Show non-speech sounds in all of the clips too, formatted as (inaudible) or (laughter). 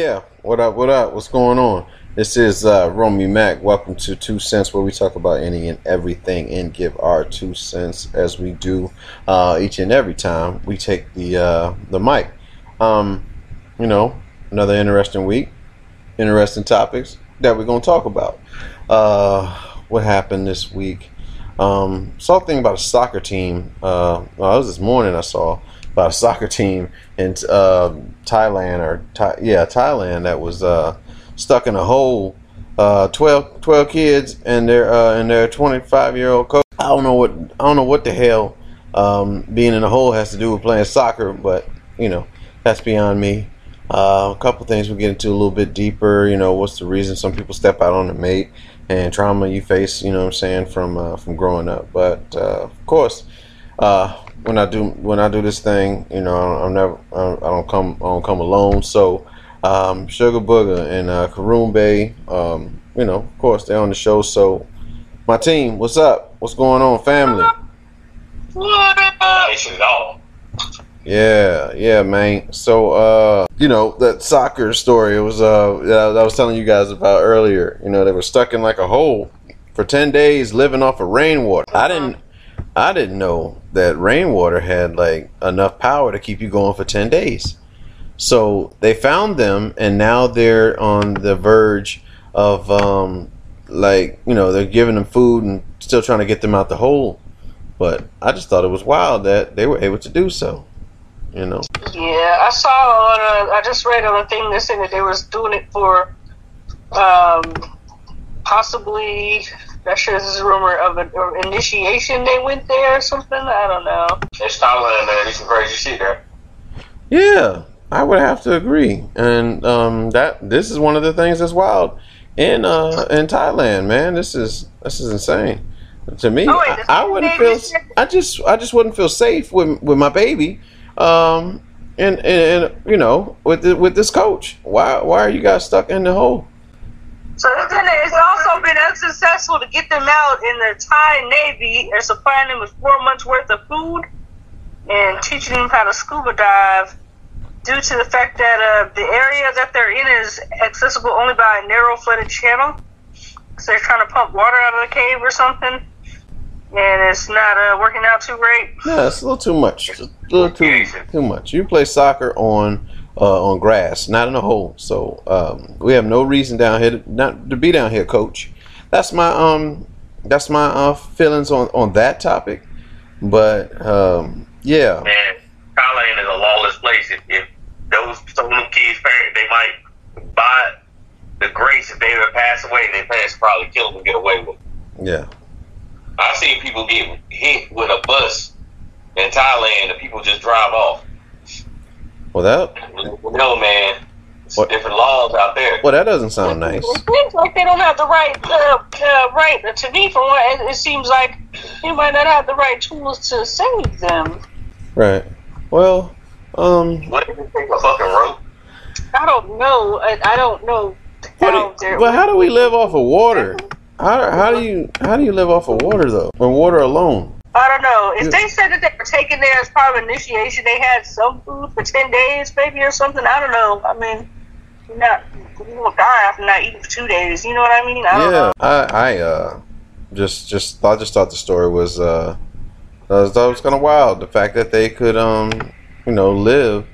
yeah. What up? What up? What's going on? This is uh, Romy Mac. Welcome to 2 Sense, where we talk about any and everything and give our two cents as we do uh, each and every time we take the uh, the mic. Um, you know, another interesting week, interesting topics that we're gonna talk about. Uh, what happened this week? Um, saw a thing about a soccer team. Uh, well, it was this morning. I saw about a soccer team in uh, Thailand or Thai, yeah Thailand that was uh, stuck in a hole. Uh, 12, 12 kids and their uh, and their 25 year old coach. I don't know what I don't know what the hell um, being in a hole has to do with playing soccer, but you know that's beyond me. Uh, a couple things we get into a little bit deeper. You know, what's the reason some people step out on a mate and trauma you face? You know what I'm saying from uh, from growing up. But uh, of course, uh, when I do when I do this thing, you know, I'm never I don't come I don't come alone. So um, Sugar Booger and uh, Karoon Bay, um, you know, of course they're on the show. So my team, what's up? What's going on, family? Yeah, yeah, man. So, uh, you know, that soccer story it was uh that I was telling you guys about earlier. You know, they were stuck in like a hole for ten days, living off of rainwater. I didn't, I didn't know that rainwater had like enough power to keep you going for ten days. So they found them, and now they're on the verge of, um, like, you know, they're giving them food and still trying to get them out the hole. But I just thought it was wild that they were able to do so. You know. Yeah, I saw on a, I just read on a thing that said that they was doing it for, um, possibly. That sure is a rumor of an initiation. They went there or something. I don't know. It's Thailand, man. There's some crazy shit there. Yeah, I would have to agree, and um, that this is one of the things that's wild in uh, in Thailand, man. This is this is insane. To me, Oh, wait, I, I wouldn't feel. I just I just wouldn't feel safe with with my baby, um, and, and and you know with the, with this coach. Why why are you guys stuck in the hole? So then it's also been unsuccessful to get them out in the Thai Navy. They're supplying them with four months worth of food and teaching them how to scuba dive due to the fact that uh, the area that they're in is accessible only by a narrow flooded channel. So they're trying to pump water out of the cave or something. And it's not uh, working out too great. Yeah, it's a little too much. It's a little too too much. You play soccer on uh, on grass, not in a hole. So um, we have no reason down here to, not to be down here, coach. That's my um that's my uh, feelings on on that topic. But um, yeah, Man, Thailand is a lawless place. If, if those some of them kids' parents, they might buy the grace if they ever pass away. Their parents probably kill them and get away with. it. yeah, I've seen people get hit with a bus in Thailand, and people just drive off. Well that No, man, it's What? different laws out there. well that doesn't sound nice. It seems like they don't have the right, uh, uh, right. To me, from what it, it seems like, they might not have the right tools to save them. Right. Well, um, What if you take a fucking rope? I don't know. I, I don't know what how do, they're. but how do we live off of water? How, how do you how do you live off of water though? When water alone? I don't know. If they said that they were taking there as part of initiation, they had some food for ten days, maybe or something. I don't know. I mean, you're not you won't die after not eating for two days. You know what I mean? I don't yeah, know. I I uh just just I just thought the story was uh I thought it was kind of wild the fact that they could um you know live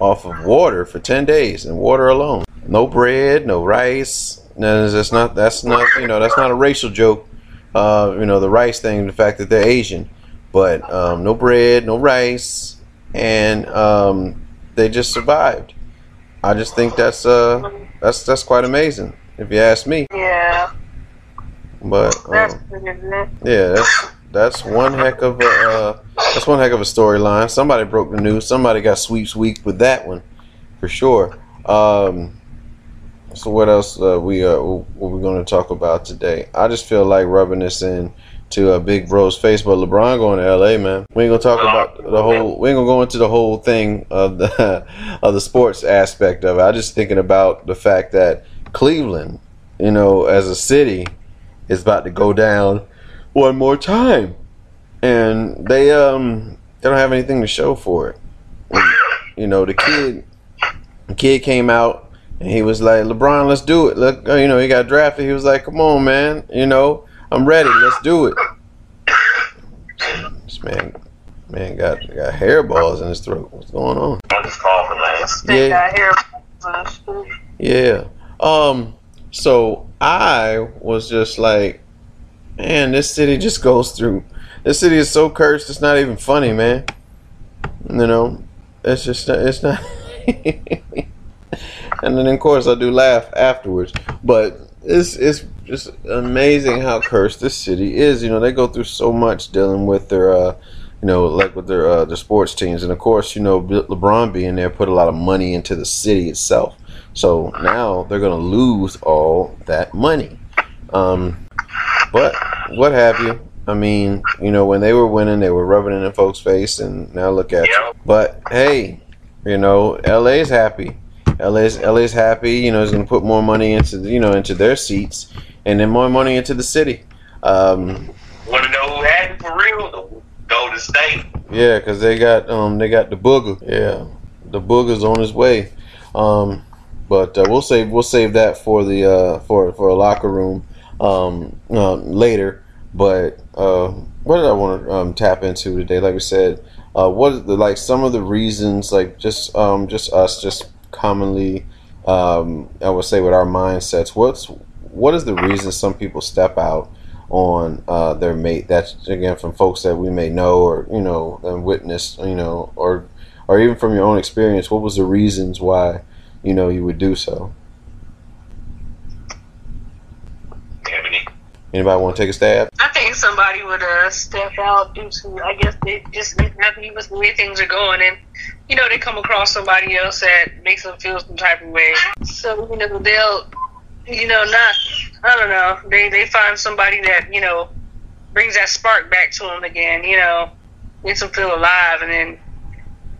off of water for ten days and water alone, no bread, no rice. No, that's not that's not you know that's not a racial joke. Uh, you know the rice thing, the fact that they're Asian, but um, no bread, no rice, and um, they just survived. I just think that's uh that's that's quite amazing if you ask me. Yeah, But that's um, good. yeah, that's that's one heck of a uh, that's one heck of a storyline. Somebody broke the news. Somebody got sweeps week with that one, for sure. Um, so what else uh, we uh, what we going to talk about today? I just feel like rubbing this in to a big bro's face, but LeBron going to L.A. Man, we ain't gonna talk about the whole. We ain't gonna go into the whole thing of the (laughs) of the sports aspect of it. I just thinking about the fact that Cleveland, you know, as a city, is about to go down one more time, and they um they don't have anything to show for it. You know, the kid the kid came out And he was like, LeBron, let's do it. Look, you know, he got drafted. He was like, come on, man. You know, I'm ready. Let's do it. This man, man got got hairballs in his throat. What's going on? I'm just coughing, man. They Yeah. got hair. Yeah. Um. So I was just like, man, this city just goes through. This city is so cursed. It's not even funny, man. You know, it's just it's not. (laughs) and then of course I do laugh afterwards, but it's it's just amazing how cursed this city is. You know, they go through so much dealing with their. uh you know, like with their uh, their sports teams, and of course, you know, LeBron being there put a lot of money into the city itself. So now they're going to lose all that money. Um, but what have you? I mean, you know, when they were winning, they were rubbing it in folks' face, and now look at you. But hey, you know, LA's happy. LA's LA's happy. You know, is going to put more money into you know into their seats, and then more money into the city. Um, Want to know who had it for real? Golden State. Yeah, because they got um they got the booger. Yeah, the booger's on his way. Um, but uh, we'll save we'll save that for the uh for for a locker room um uh, later. But uh, what did I want to um, tap into today? Like we said, uh, what is the like some of the reasons like just um just us just commonly um I would say with our mindsets. What's what is the reason some people step out? on uh, their mate. That's again from folks that we may know or you know and witness, you know, or or even from your own experience. What was the reasons why you know you would do so? Anybody want to take a stab? I think somebody would uh, step out due to, I guess they just ain't happy with the way things are going, and you know they come across somebody else that makes them feel some type of way. So you know they'll, you know, not, I don't know, they they find somebody that you know brings that spark back to them again, you know, makes them feel alive, and then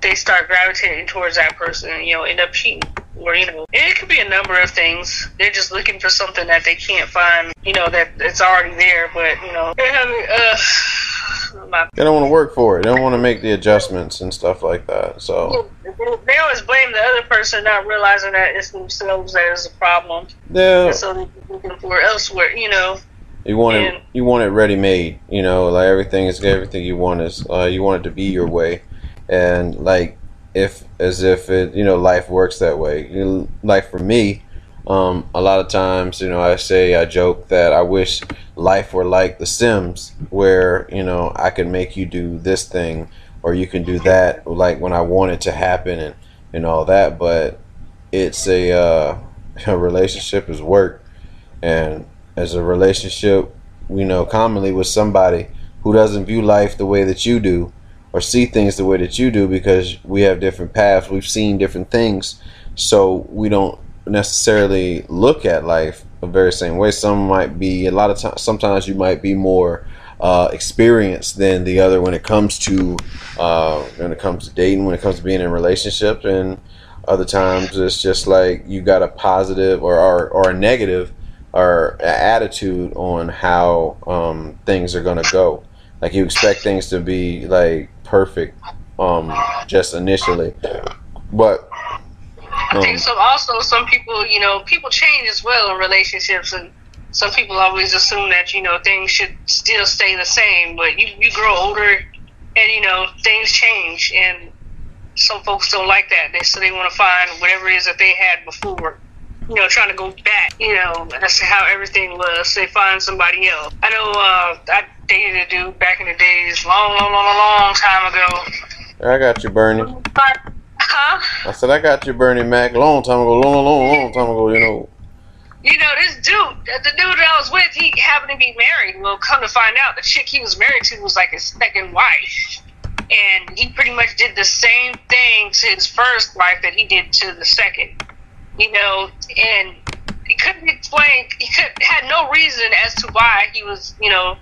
they start gravitating towards that person, and, you know, end up cheating. Or, you know, it could be a number of things. They're just looking for something that they can't find, you know, that it's already there, but, you know, they haven't, uh, They don't want to work for it. They don't want to make the adjustments and stuff like that. So they always blame the other person, not realizing that it's themselves that is a problem. yeah, And so they're looking for elsewhere, you know. you want it. You want it ready made. You know, like everything is everything you want is uh, you want it to be your way, and like if as if it you know life works that way. You know, like for me, Um, a lot of times, you know, I say, I joke that I wish life were like The Sims, where, you know, I can make you do this thing or you can do that, like when I want it to happen and, and all that. But it's a, uh, (laughs) a relationship is work. And as a relationship, you know, commonly with somebody who doesn't view life the way that you do or see things the way that you do because we have different paths, we've seen different things, so we don't necessarily look at life the very same way. Some might be a lot of times. Sometimes you might be more uh, experienced than the other when it comes to uh, when it comes to dating, when it comes to being in a relationship, and other times it's just like you got a positive or or, or a negative or attitude on how um, things are to go. Like you expect things to be like perfect um, just initially, but I think so. Also, some people, you know, people change as well in relationships, and some people always assume that you know things should still stay the same. But you you grow older, and you know things change, and some folks don't like that. They so they want to find whatever it is that they had before. You know, trying to go back. You know, that's how everything was. They find somebody else. I know. Uh, I dated a dude back in the days, long, long, long, long time ago. I got you, Bernie. Huh? I said I got you, Bernie Mac, long time ago, long, long, long time ago. You know, you know, this dude, the dude that I was with, he happened to be married. Well, come to find out, the chick he was married to was like his second wife. And he pretty much did the same thing to his first wife that he did to the second. You know, and he couldn't explain, he could, had no reason as to why he was, you know,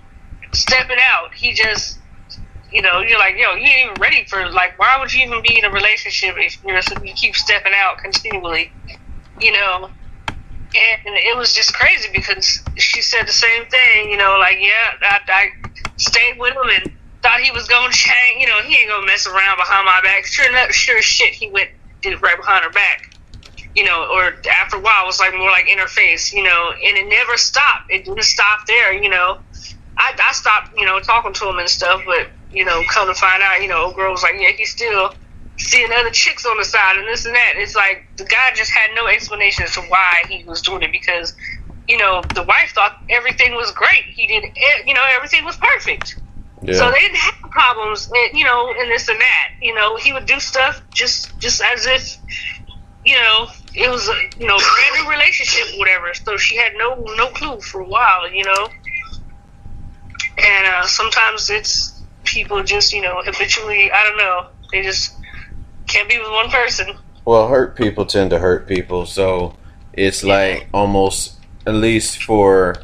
stepping out. He just, you know, you're like, yo, you ain't even ready for, like, why would you even be in a relationship if you, know, you keep stepping out continually? You know, and it was just crazy because she said the same thing, you know, like, yeah, I, I stayed with him and thought he was going to change, you know, he ain't to mess around behind my back. Sure enough, sure shit, he went, did it right behind her back. you know, or after a while, it was like more like interface, you know, and it never stopped. It didn't stop there, you know. I, I stopped, you know, talking to him and stuff, but you know, come to find out, you know, old girl was like, yeah, he's still seeing other chicks on the side and this and that. It's like the guy just had no explanation as to why he was doing it because, you know, the wife thought everything was great. He did, you know, everything was perfect. Yeah. So they didn't have problems, eh, you know, and this and that. You know, he would do stuff just just as if, you know, it was a you know brand new relationship, whatever. So she had no no clue for a while, you know. And uh, sometimes it's people just you know habitually, I don't know, they just can't be with one person. Well, hurt people tend to hurt people, so it's yeah. like almost at least for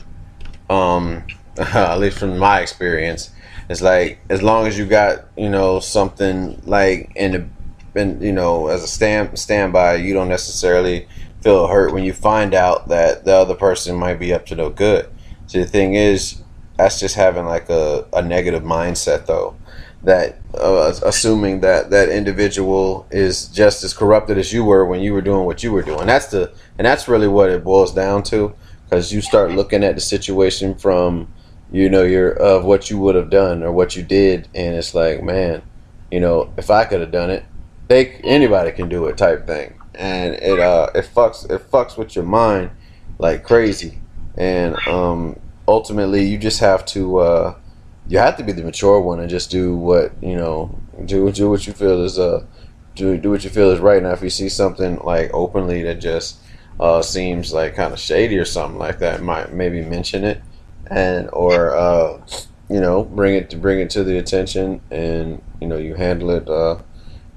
um (laughs) at least from my experience it's like as long as you got you know something like in the and you know as a stand standby you don't necessarily feel hurt when you find out that the other person might be up to no good so the thing is that's just having like a, a negative mindset though that uh, assuming that that individual is just as corrupted as you were when you were doing what you were doing. That's the and that's really what it boils down to because you start looking at the situation from you know your of what you would have done or what you did and it's like man you know if I could have done it they anybody can do it type thing and it uh it fucks it fucks with your mind like crazy and um ultimately you just have to uh you have to be the mature one and just do what you know do do what you feel is uh do do what you feel is right. Now if you see something like openly that just uh seems like kind of shady or something like that might maybe mention it and or uh you know bring it to bring it to the attention and you know you handle it uh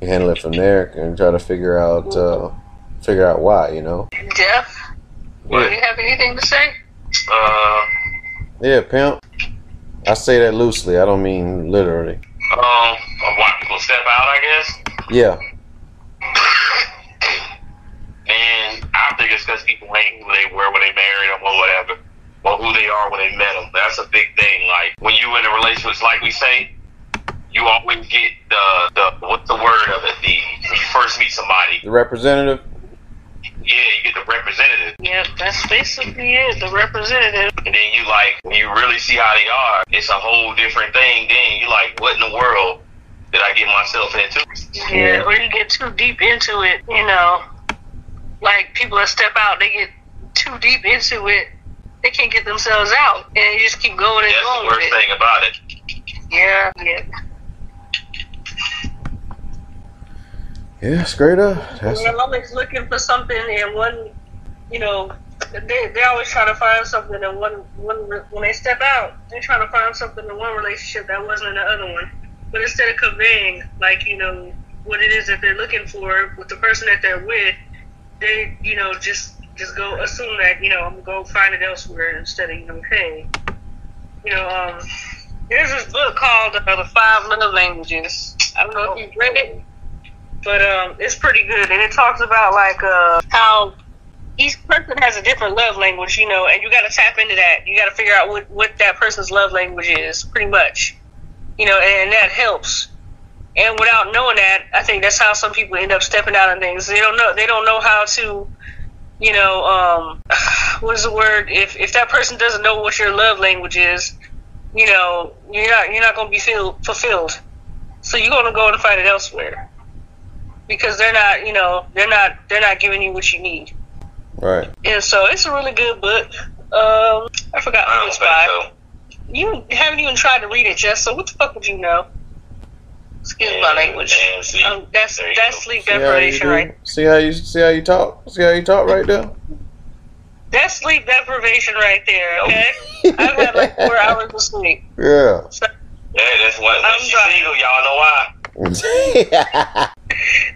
you handle it from there and try to figure out uh figure out why you know? Jeff yeah. do you have anything to say? Uh yeah pimp I say that loosely. I don't mean literally. Um, why people step out, I guess. Yeah. and I think it's because people ain't who they were when they married them or whatever, or who they are when they met them. That's a big thing. Like when you in a relationship, like we say, you always get the the what's the word of it? The when you first meet somebody, the representative yeah, you get the representative. Yeah, that's basically it, the representative. And then you like, when you really see how they are, it's a whole different thing. Then you like, what in the world did I get myself into? Yeah, or you get too deep into it, you know. Like people that step out, they get too deep into it, they can't get themselves out, and they just keep going and That's going. That's the worst thing about it. Yeah, yeah. Yeah, straight up. That's I'm always looking for something, and one, you know, they they always try to find something, and one one when they step out, they're trying to find something in one relationship that wasn't in the other one. But instead of conveying, like you know, what it is that they're looking for with the person that they're with, they you know just just go assume that you know I'm gonna go find it elsewhere instead of you know, hey, you know, um, there's this book called uh, The Five Love Languages. I don't know if you've read it but um, it's pretty good, and it talks about like uh, how each person has a different love language, you know, and you got to tap into that. You got to figure out what what that person's love language is, pretty much, you know, and that helps. And without knowing that, I think that's how some people end up stepping out on things. They don't know. They don't know how to, you know, um, (sighs) what is the word? If if that person doesn't know what your love language is, you know, you're not you're not to be feel, fulfilled. So you're to go and find it elsewhere because they're not, you know, they're not they're not giving you what you need. Right. And so it's a really good book. Um, I forgot who it's by. So. You haven't even tried to read it, Jess. So what the fuck would you know? Excuse yeah, my language. Um, that's that's sleep deprivation, right? See how you see how you talk. See how you talk right there. That's sleep deprivation right there. Okay, (laughs) I've had like four hours of sleep. Yeah. So, yeah, that's what. I'm single, y'all know why. (laughs)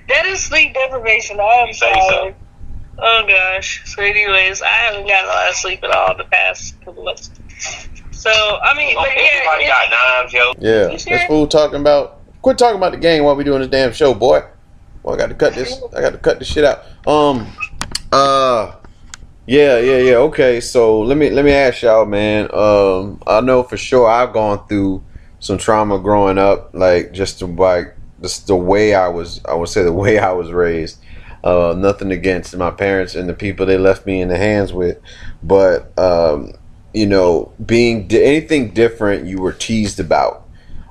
that is sleep deprivation. I am sorry. So. Oh gosh. So, anyways, I haven't gotten a lot of sleep at all the past couple months. So, I mean, but yeah, everybody got nine, Joe. Yeah, this fool talking about. Quit talking about the game while we doing this damn show, boy. Boy, I got to cut this. I got to cut this shit out. Um. Uh. Yeah, yeah, yeah. Okay, so let me let me ask y'all, man. Um, I know for sure I've gone through some trauma growing up, like just like just the way I was, I would say the way I was raised. Uh, nothing against my parents and the people they left me in the hands with, but um, you know, being anything different, you were teased about.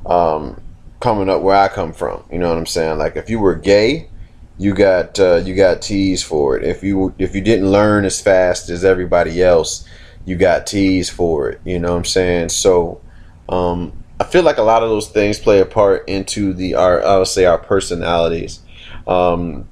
Um, coming up where I come from, you know what I'm saying? Like if you were gay, you got uh, you got teased for it. If you if you didn't learn as fast as everybody else, you got teased for it. You know what I'm saying? So um, I feel like a lot of those things play a part into the our I would say our personalities, um,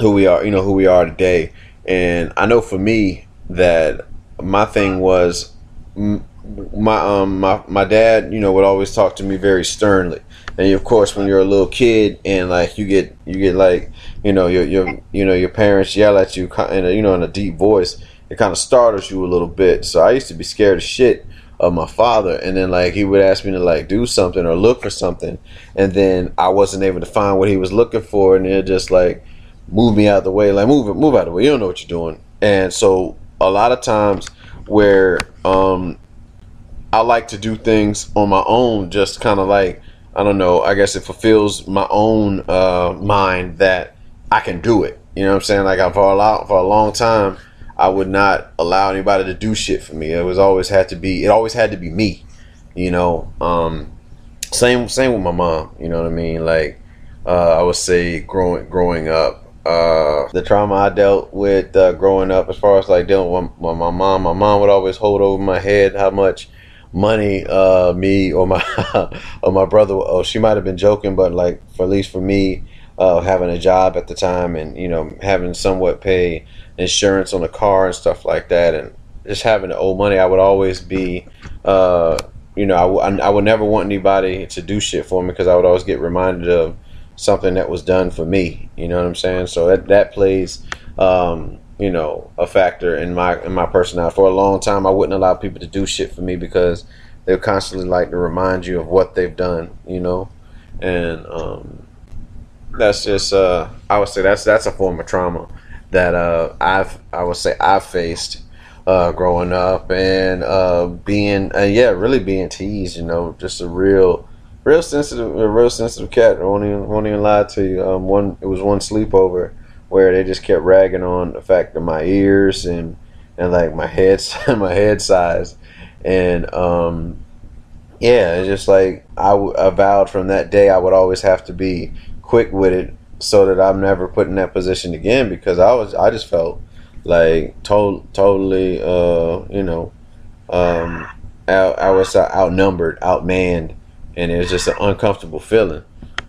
who we are. You know who we are today. And I know for me that my thing was my um my my dad you know would always talk to me very sternly and of course when you're a little kid and like you get you get like you know your your you know your parents yell at you in you know in a deep voice it kind of startles you a little bit so i used to be scared of shit of my father and then like he would ask me to like do something or look for something and then i wasn't able to find what he was looking for and it just like move me out of the way like move it move out of the way you don't know what you're doing and so a lot of times where um I like to do things on my own, just kind of like I don't know. I guess it fulfills my own uh, mind that I can do it. You know what I'm saying? Like I, for a long, for a long time, I would not allow anybody to do shit for me. It was always had to be. It always had to be me. You know. Um, same same with my mom. You know what I mean? Like uh, I would say growing growing up. Uh, the trauma I dealt with uh, growing up, as far as like dealing with, with my mom, my mom would always hold over my head how much money uh me or my (laughs) or my brother oh she might have been joking but like for at least for me uh having a job at the time and you know having somewhat pay insurance on the car and stuff like that and just having to owe money i would always be uh you know I, I would never want anybody to do shit for me because i would always get reminded of something that was done for me you know what i'm saying? So that that plays um you know, a factor in my in my personality. For a long time, I wouldn't allow people to do shit for me because they would constantly like to remind you of what they've done, you know, and um, that's just uh, I would say that's that's a form of trauma that uh, I've I would say I've faced uh, growing up and uh, being uh, yeah really being teased, you know, just a real real sensitive a real sensitive cat. I won't even won't even lie to you. Um, one it was one sleepover where they just kept ragging on the fact of my ears and and like my head (laughs) my head size and um yeah it's just like I, I vowed from that day I would always have to be quick with it so that I'm never put in that position again because I was I just felt like to- totally uh you know um out, I was outnumbered outmanned and it was just an uncomfortable feeling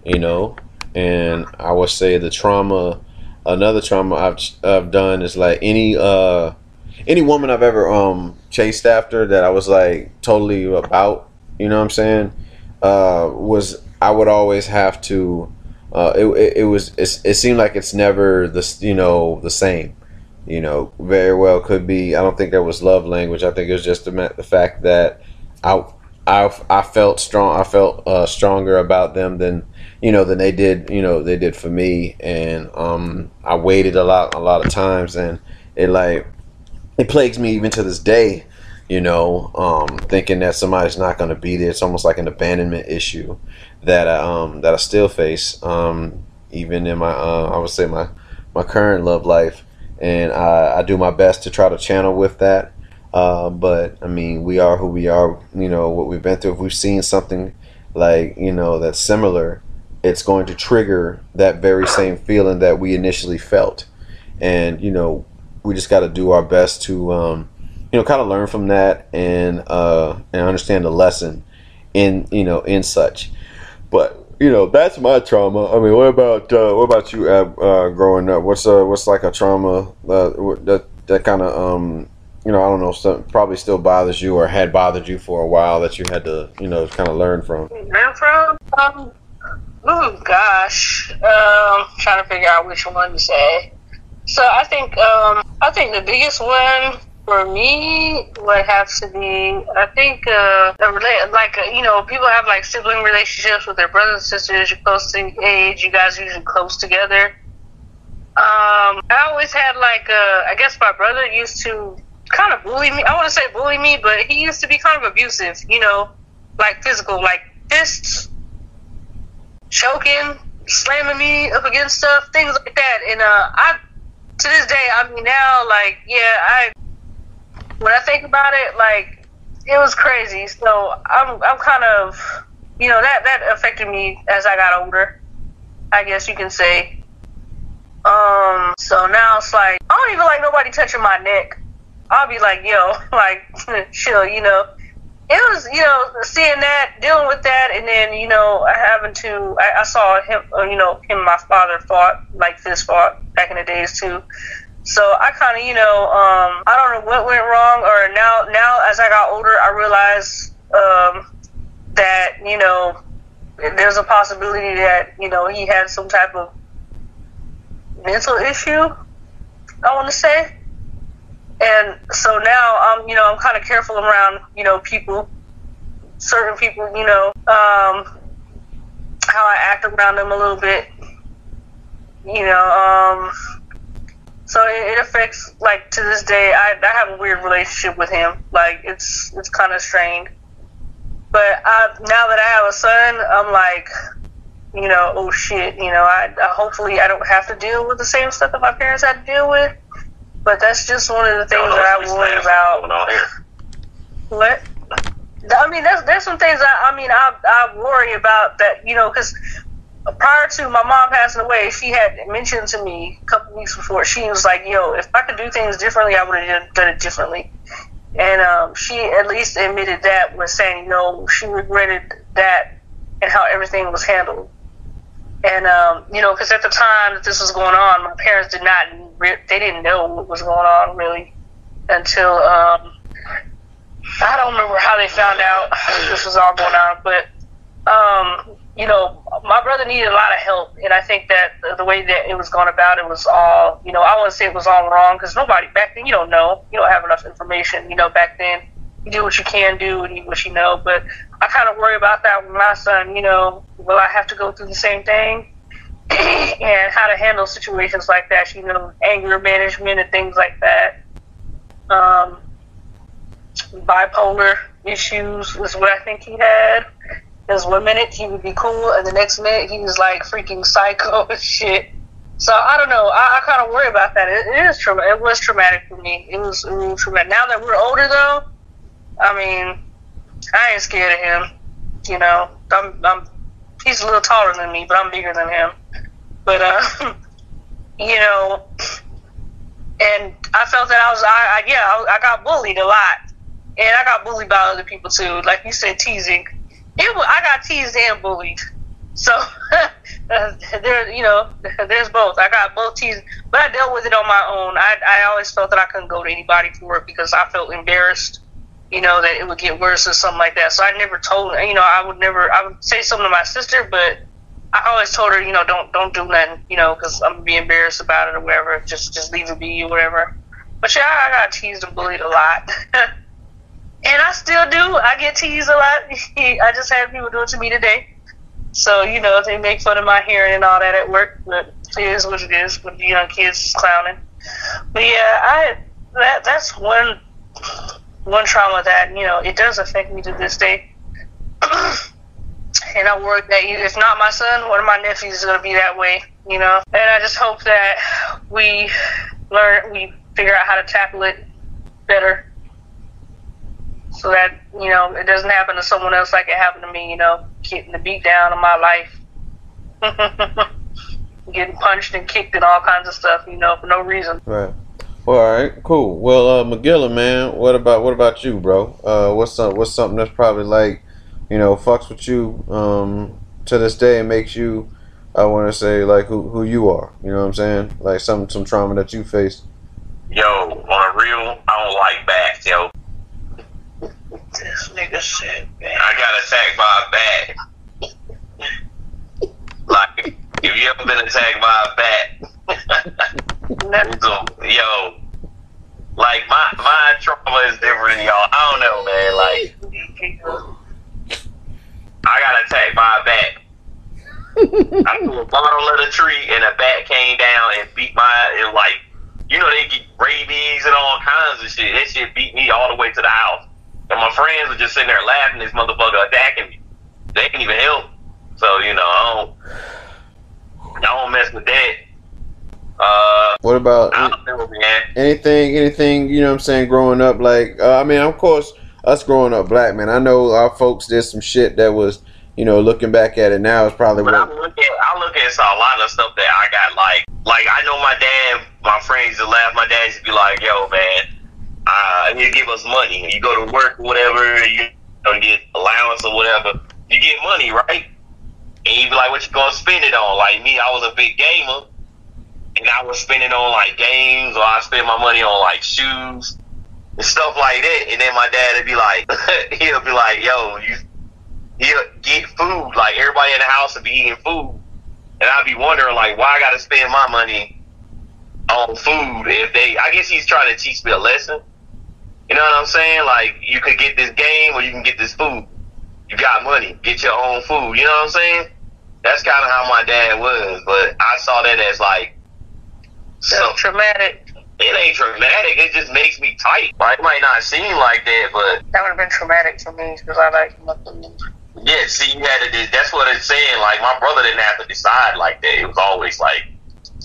you know and I would say the trauma another trauma I've I've done is like any uh any woman I've ever um chased after that I was like totally about, you know what I'm saying? Uh was I would always have to uh it it, it was it, it seemed like it's never the you know the same. You know, very well could be I don't think that was love language. I think it was just the the fact that I I I felt strong I felt uh stronger about them than you know, than they did, you know, they did for me. And um, I waited a lot, a lot of times, and it like it plagues me even to this day. You know, um, thinking that somebody's not going to be there. It's almost like an abandonment issue that I, um, that I still face, um, even in my, uh, I would say my my current love life, and I, I do my best to try to channel with that. Uh, but I mean, we are who we are. You know what we've been through. If we've seen something like you know that's similar, it's going to trigger that very same feeling that we initially felt. And, you know, we just got to do our best to, um, you know, kind of learn from that and, uh, and understand the lesson in, you know, in such. But, you know, that's my trauma. I mean, what about, uh, what about you, Ab, uh, growing up? What's, uh, what's like a trauma, uh, that, that kind of, um, you know, I don't know, some, probably still bothers you or had bothered you for a while that you had to, you know, kind of learn from? Learn from? Um, Oh gosh, um, trying to figure out which one to say. So I think um, I think the biggest one for me would have to be I think uh, relate like uh, you know people have like sibling relationships with their brothers and sisters. You're close to age. You guys are usually close together. Um, I always had like uh, I guess my brother used to kind of bully me. I want to say bully me, but he used to be kind of abusive. You know, like physical, like fists choking, slamming me up against stuff, things like that. And uh, I to this day, I mean, now, like, yeah, I when I think about it, like, it was crazy. So I'm, I'm kind of, you know, that that affected me as I got older. I guess you can say. Um. So now it's like I don't even like nobody touching my neck. I'll be like, yo, (laughs) like, (laughs) chill, you know. It was, you know, seeing that, dealing with that, and then, you know, having to. I, I saw him, uh, you know, him and my father fought like this fought back in the days too. So I kind of, you know, um, I don't know what went wrong, or now, now as I got older, I realized um, that, you know, there's a possibility that, you know, he had some type of mental issue. I want to say, and so now I'm, you know, I'm kind of careful around, you know, people, certain people, you know, um, how I act around them a little bit, you know, um so it, it, affects like to this day. I, I have a weird relationship with him. Like it's it's kind of strained. But I, now that I have a son, I'm like, you know, oh shit. You know, I, I hopefully I don't have to deal with the same stuff that my parents had to deal with. But that's just one of the things that I worry about. What? I mean, there's there's some things I, I mean I I worry about that you know because prior to my mom passing away, she had mentioned to me a couple weeks before. She was like, "Yo, if I could do things differently, I would have done it differently." And um, she at least admitted that was saying, know, she regretted that and how everything was handled. And um, you know, because at the time that this was going on, my parents did not, they didn't know what was going on really until um, I don't remember how they found out (laughs) this was all going on, but um, you know, my brother needed a lot of help, and I think that the, the way that it was going about it was all, you know, I wouldn't say it was all wrong because nobody back then, you don't know, you don't have enough information, you know, back then. You do what you can do and you what you know, but I kind of worry about that with my son. You know, will I have to go through the same thing? (clears throat) and how to handle situations like that, you know, anger management and things like that. Um, bipolar issues was what I think he had. Because one minute he would be cool, and the next minute he was like freaking psycho (laughs) and shit. So I don't know. I, I kind of worry about that. It, it is trauma. It was traumatic for me. It was really traumatic. Now that we're older, though, I mean, I ain't scared of him. You know, I'm, I'm. He's a little taller than me, but I'm bigger than him. But uh, (laughs) you know, and I felt that I was. I, I yeah, I, I got bullied a lot, and I got bullied by other people too. Like you said, teasing it was, I got teased and bullied. So (laughs) uh, there, you know, (laughs) there's both. I got both teased, but I dealt with it on my own. I, I always felt that I couldn't go to anybody for it because I felt embarrassed, you know, that it would get worse or something like that. So I never told, you know, I would never, I would say something to my sister, but I always told her, you know, don't don't do nothing, you know, because I'm gonna be embarrassed about it or whatever. Just just leave it be or whatever. But yeah, I got teased and bullied a lot. (laughs) And I still do. I get teased a lot. (laughs) I just had people do it to me today. So, you know, they make fun of my hearing and all that at work, but it is what it is with the young kids clowning. But yeah, I that that's one one trauma that, you know, it does affect me to this day. (clears throat) and I worry that if not my son, one of my nephews is gonna be that way, you know. And I just hope that we learn we figure out how to tackle it better so that you know it doesn't happen to someone else like it happened to me. You know, getting the beat down of my life, (laughs) getting punched and kicked and all kinds of stuff. You know, for no reason. Right. Well, all right, cool. Well, uh, McGilla, man, what about what about you, bro? Uh, what's some, what's something that's probably like, you know, fucks with you um, to this day and makes you, I want to say, like who who you are. You know what I'm saying? Like some some trauma that you faced. Yo, on a real, I don't like backs, yo. This nigga said, man. I got attacked by a bat. like, if you ever been attacked by a bat, so, yo, like my my trauma is different than y'all. I don't know, man. Like, I got attacked by a bat. I threw a bottle at a tree and a bat came down and beat my and like you know they get rabies and all kinds of shit. That shit beat me all the way to the house. And my friends were just sitting there laughing this motherfucker attacking me. They can't even help. So, you know, I don't I don't mess with that. Uh, What about I don't know, man. anything? Anything you know? what I'm saying growing up, like uh, I mean, of course, us growing up black man. I know our folks did some shit that was, you know, looking back at it now, it's probably But I look at I look at a lot of stuff that I got like like I know my dad, my friends used to laugh. My dad used to be like, "Yo, man, uh, he'll give us money. You go to work, or whatever, you don't get allowance or whatever. You get money, right? And he'd be like, "What you gonna spend it on?" Like me, I was a big gamer, and I was spending on like games, or I spend my money on like shoes and stuff like that. And then my dad would be like, (laughs) he'll be like, "Yo, you." He'll get food, like everybody in the house would be eating food. And I'd be wondering, like, why I got to spend my money on food if they? I guess he's trying to teach me a lesson. You know what I'm saying? Like, you could get this game or you can get this food. You got money, get your own food. You know what I'm saying? That's kind of how my dad was, but I saw that as like, so traumatic. it ain't traumatic. It just makes me tight. Like, it might not seem like that, but That would have been traumatic for me because I like nothing. Yeah, see, you had to. That's what it's saying. Like my brother didn't have to decide like that. It was always like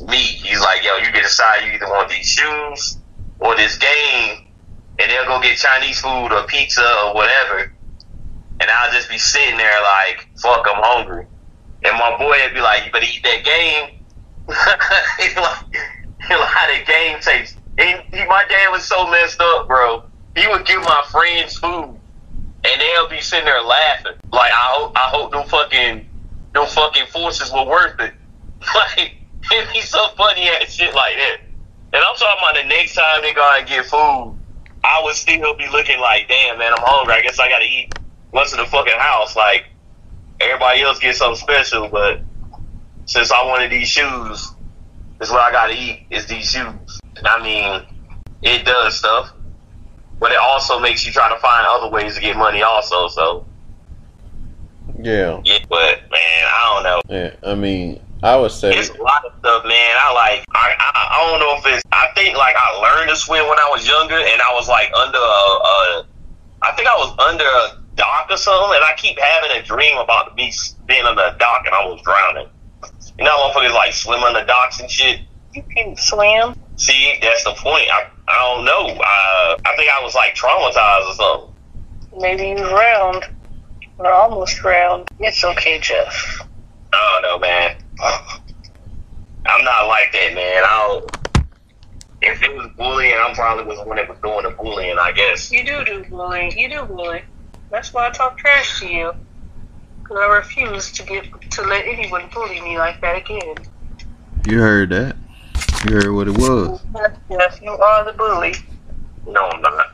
me. He's like, yo, you can decide you either want these shoes or this game, and they'll go get Chinese food or pizza or whatever, and I'll just be sitting there like, fuck, I'm hungry, and my boy would be like, you better eat that game. (laughs) Like, how the game tastes. And he, my dad was so messed up, bro. He would give my friends food and they'll be sitting there laughing. Like I hope I hope them fucking them fucking forces were worth it. (laughs) Like it'd be so funny at shit like that. And I'm talking about the next time they go out and get food, I would still be looking like, damn man, I'm hungry. I guess I gotta eat once in the fucking house. Like everybody else gets something special, but since I wanted these shoes, it's what I gotta eat is these shoes. And I mean, it does stuff but it also makes you try to find other ways to get money also. So Yeah, yeah, but man, I don't know. yeah. I mean, I would say, It's a lot of stuff, man. I like. I, I I don't know if it's. I think like I learned to swim when I was younger, and I was like under a. a I think I was under a dock or something, and I keep having a dream about me being on the dock and I was drowning. You know, motherfuckers like swim on the docks and shit. You can swim. See, that's the point. I I don't know. Uh, I think I was like traumatized or something. Maybe you drowned. Or almost drowned. It's okay, Jeff. I don't know, man. I'm not like that, man. I don't. If it was bullying, I'm probably was the one that was doing the bullying. I guess. You do do bullying. You do bully. That's why I talk trash to you. Because I refuse to get to let anyone bully me like that again. you heard that. You heard what it was. Yes, you are the bully. No, I'm not.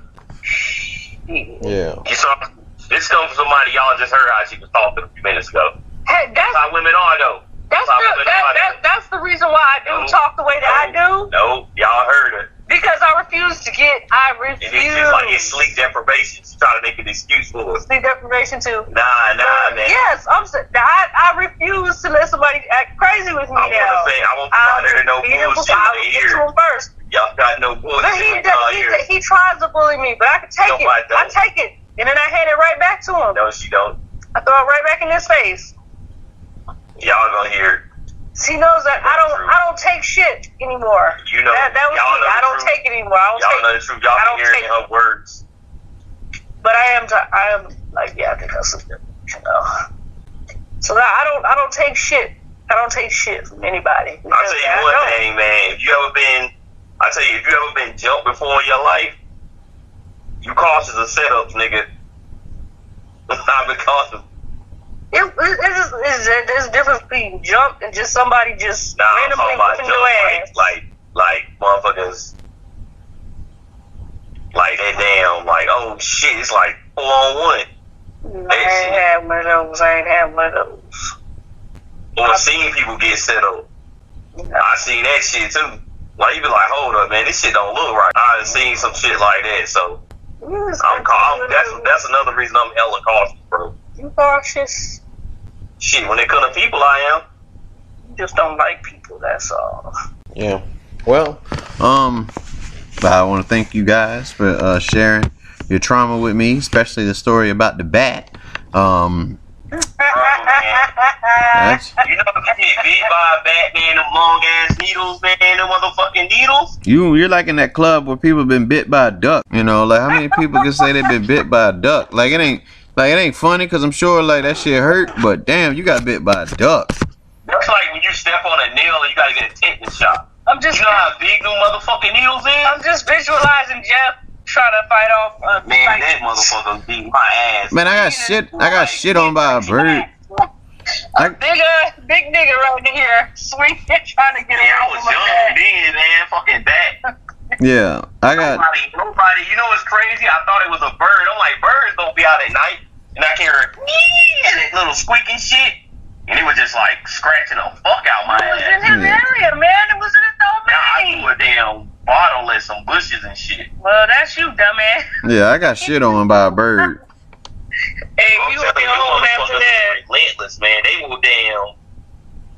Yeah. You saw this comes from somebody y'all just heard how she was talking a few minutes ago. Hey, That's that's how women are, though. That's the, that, that, that's the reason why I do No. talk the way that I do. No, y'all heard her. Because I refuse to get. I And refuse. it's just like it's sleep deprivation. She's trying to make an excuse for us. Sleep deprivation too. Nah, nah, man. Yes, I'm. I, I refuse to let somebody act crazy with me I now. say, I to know beat him bullshit I'll get to him first. Y'all got no But he, bullshit does, he, ear. he tries to bully me, but I can take No, it. I don't. I take it, and then I hand it right back to him. No, she don't. I throw it right back in his face. Y'all gonna hear it. He knows that I don't. True. I don't take shit anymore. You know, that, that was y'all me. know I don't truth. take it anymore. I don't Y'all take. know the truth. Y'all I don't hear it take- in her words. But I am. T- I am like yeah. I think that's a, you know. So I I don't. I don't take shit. I don't take shit from anybody. I'll tell you I one don't. thing, man. If you ever been, I tell you, if you ever been jumped before in your life, you cautious of setups, nigga. (laughs) Not because It, it, it's, it's, there's a difference between jump and just somebody just nah, randomly whooping your ass. like, like, like motherfuckers, like that damn, like, oh shit, it's like four on one. I ain't had one of those. I ain't had one of those. Or seeing people get set up. I seen that shit too. Like you be like, hold up, man, this shit don't look right. I seen some shit like that, so I'm, I'm that's that's another reason I'm hella cautious, bro. You cautious. Shit, when it comes to people, I am. You just don't like people. That's all. Yeah. Well, um, I want to thank you guys for uh, sharing your trauma with me, especially the story about the bat. Um, (laughs) That's You know, if you get bit by a bat, man, them long ass needles, man, them motherfucking needles. you. You're like in that club where people have been bit by a duck. You know, like how many people can say they've been bit by a duck? Like it ain't like it ain't funny because I'm sure like that shit hurt. But damn, you got bit by a duck. That's like when you step on a nail and you gotta get a tetanus shot. I'm just You know how big them motherfucking needles I'm just visualizing Jeff trying to fight off uh, Man, like, that motherfucker beat my ass. Man, I got shit. I got shit on by a bird. I, big uh, big nigga right here swinging trying to get Man, I was young bat. then, man. Fucking bat. (laughs) yeah, I got. Nobody, nobody. You know what's crazy? I thought it was a bird. I'm like, birds don't be out at night. And I can hear it, (laughs) and that little squeaking shit. And it was just like scratching the fuck out my ass. It was in his Yeah. area, man. It was in his domain. Now I domain. threw a damn bottle at some bushes and shit. Well, that's you, dumbass. Yeah, I got shit on by a bird. (laughs) Hey, you will be home after motherfuckers that. is relentless, man. They will damn.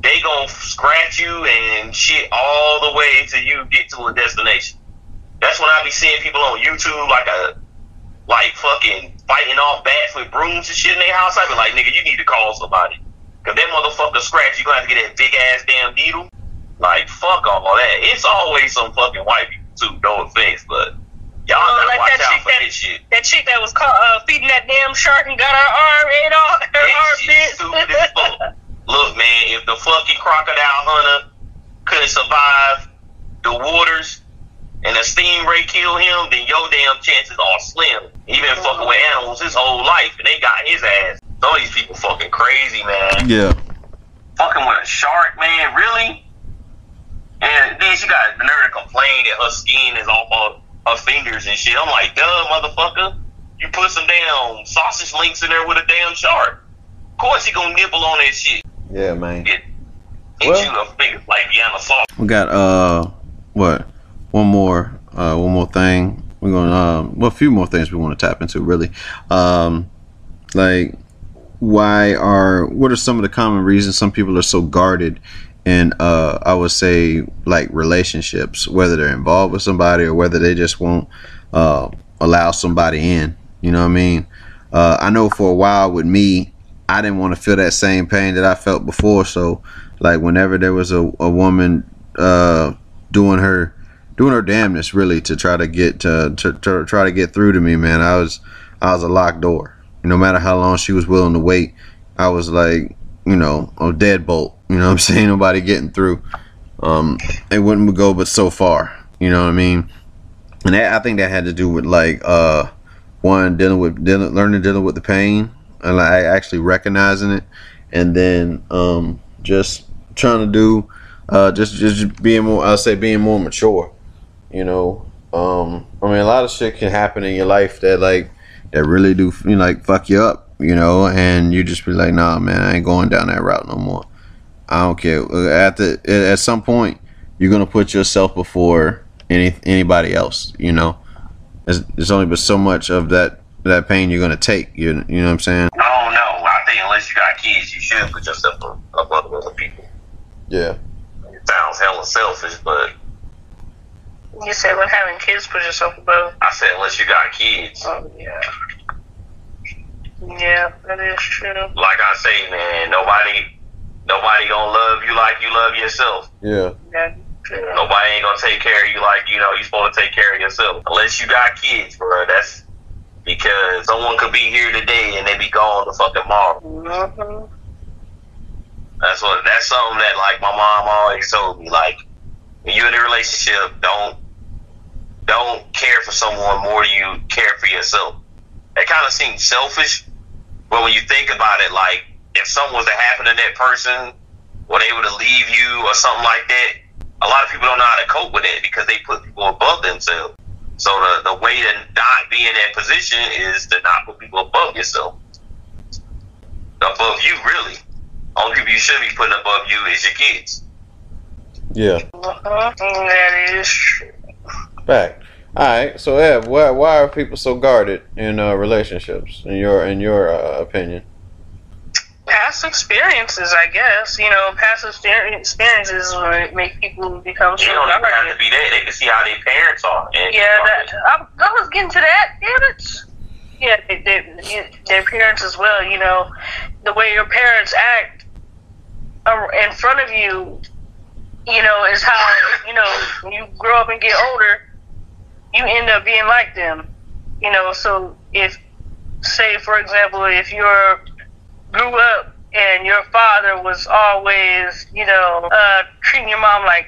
They gonna scratch you and shit all the way till you get to a destination. That's when I be seeing people on YouTube like a like fucking fighting off bats with brooms and shit in their house. I be like, nigga, you need to call somebody. Cause that motherfucker scratch, you gonna have to get that big ass damn needle. Like fuck all that. It's always some fucking white people too. No offense, but y'all Oh, gotta like watch that out for that- this shit. That chick that was caught uh, feeding that damn shark and got her arm ate off. Her That arm shit stupid as fuck. Look, man, if the fucking crocodile hunter couldn't survive the waters and the stingray kill him, then your damn chances are slim. He been fucking with animals his whole life, and they got his ass. Some of these people fucking crazy, man. Yeah, Fucking with a shark, man, really? And then she got the nerve to complain that her skin is off of her fingers and shit. I'm like, duh, motherfucker. You put some damn sausage links in there with a damn shark. Of course he gonna nibble on that shit. yeah, man. Get Well- you a finger like Vienna sauce. We got uh, what? One more, uh, one more thing. We're gonna, um, well, a few more things we want to tap into, really. Um, like, why are what are some of the common reasons some people are so guarded in, uh, I would say, like relationships, whether they're involved with somebody or whether they just won't uh, allow somebody in. You know what I mean? Uh, I know for a while with me, I didn't want to feel that same pain that I felt before. So, like, whenever there was a, a woman uh, doing her doing her damnness, really, to try to get to, to, to try to get through to me, man, I was I was a locked door. No matter how long she was willing to wait, I was like, you know, a deadbolt. You know what I'm (laughs) saying? Nobody getting through. Um, it wouldn't go but so far. You know what I mean? And that, I think that had to do with like uh one dealing with dealing, learning dealing with the pain and like actually recognizing it, and then um just trying to do uh just just being more I'll say being more mature. You know, um I mean a lot of shit can happen in your life that like that really do you know, like fuck you up. You know, and you just be like, nah, man, I ain't going down that route no more. I don't care. At the at some point, you're gonna put yourself before any anybody else. You know, there's, there's only but so much of that that pain you're gonna take. You you know what I'm saying? I don't know. I think unless you got kids, you should put yourself above other people. Yeah. It sounds hella selfish, but You said when having kids put yourself above. I said unless you got kids. Oh yeah. Yeah, that is true. Like I say, man, nobody, nobody gonna love you like you love yourself. Yeah. Yeah. Nobody ain't gonna take care of you like you know you're supposed to take care of yourself. Unless you got kids, bro. That's because someone could be here today and they be gone the fucking tomorrow. Mm-hmm. That's what. That's something that like my mom always told me. Like when you're in a relationship, don't don't care for someone more than you care for yourself. It kind of seems selfish, but when you think about it, like if something was to happen to that person, or they were to leave you or something like that, a lot of people don't know how to cope with it because they put people above themselves. So the the way to not be in that position is to not put people above yourself. Above you, really. Only people you should be putting above you is your kids. Yeah. Uh-huh. That is true. Fact. All right. So, Ev, why why are people so guarded in uh, relationships? In your in your uh, opinion? Past experiences, I guess. You know, past experiences make people become so You don't even have to be there. They can see how their parents are. And Yeah, that I, I was getting to that. Damn it. yeah, they, they, their parents as well. You know, the way your parents act uh, in front of you, you know, is how you know when you grow up and get older, you end up being like them. You know, so if say for example, if you're grew up and your father was always, you know, uh, treating your mom like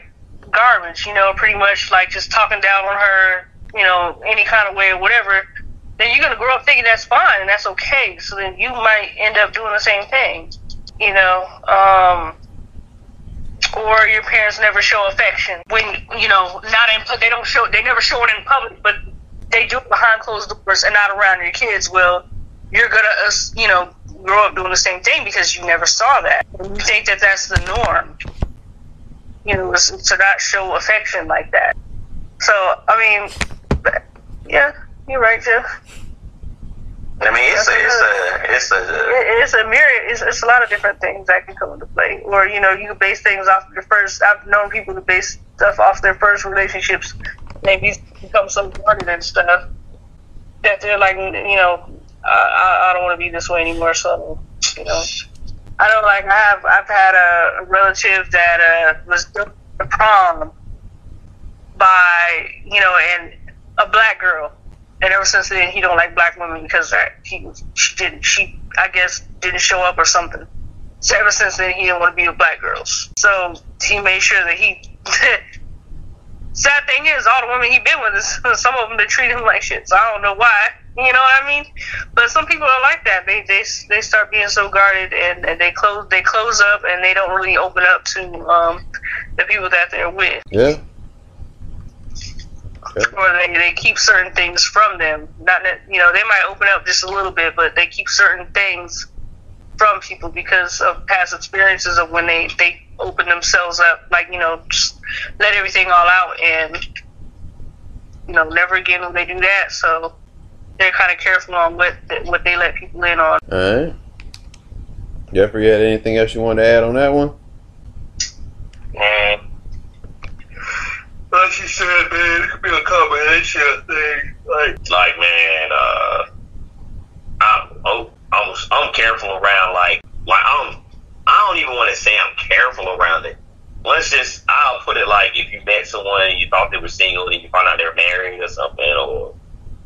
garbage, you know, pretty much like just talking down on her, you know, any kind of way or whatever, then you're gonna grow up thinking that's fine and that's okay. So then you might end up doing the same thing, you know. Um, or your parents never show affection when you know not in they don't show they never show it in public, but they do it behind closed doors and not around your kids. Well, you're gonna you know grow up doing the same thing because you never saw that. You think that that's the norm. You know, to not show affection like that. So, I mean, yeah, you're right, Jeff. I mean, it's a, it's a, it's a, it's a myriad. It's, it's a lot of different things that can come into play. Or you know, you can base things off your first. I've known people to base stuff off their first relationships. Maybe become so guarded and stuff that they're like, you know, I, I don't want to be this way anymore. So, you know, I don't like. I have. I've had a, relative that uh, was prom by you know, and a black girl, and ever since then he don't like black women because that he she didn't she I guess didn't show up or something. So ever since then he didn't want to be with black girls. So he made sure that he. (laughs) Sad thing is, all the women he been with, is, (laughs) some of them they treat him like shit. So I don't know why. You know what I mean? But some people are like that. They they they start being so guarded and, and they close they close up and they don't really open up to um, the people that they're with. Yeah. Yeah. Or they, they keep certain things from them. Not that you know they might open up just a little bit, but they keep certain things from people because of past experiences of when they they open themselves up. Like you know, just let everything all out and you know never again will they do that. So they're kind of careful on what what they let people in on. All right. Jeffrey, had anything else you wanted to add on that one? Um, like she said, man, it could be a combination of things. Like, like man, uh, I'm oh, I'm I'm careful around like like I'm I don't even want to say I'm careful around it. Let's just I'll put it like if you met someone and you thought they were single and you find out they're married or something or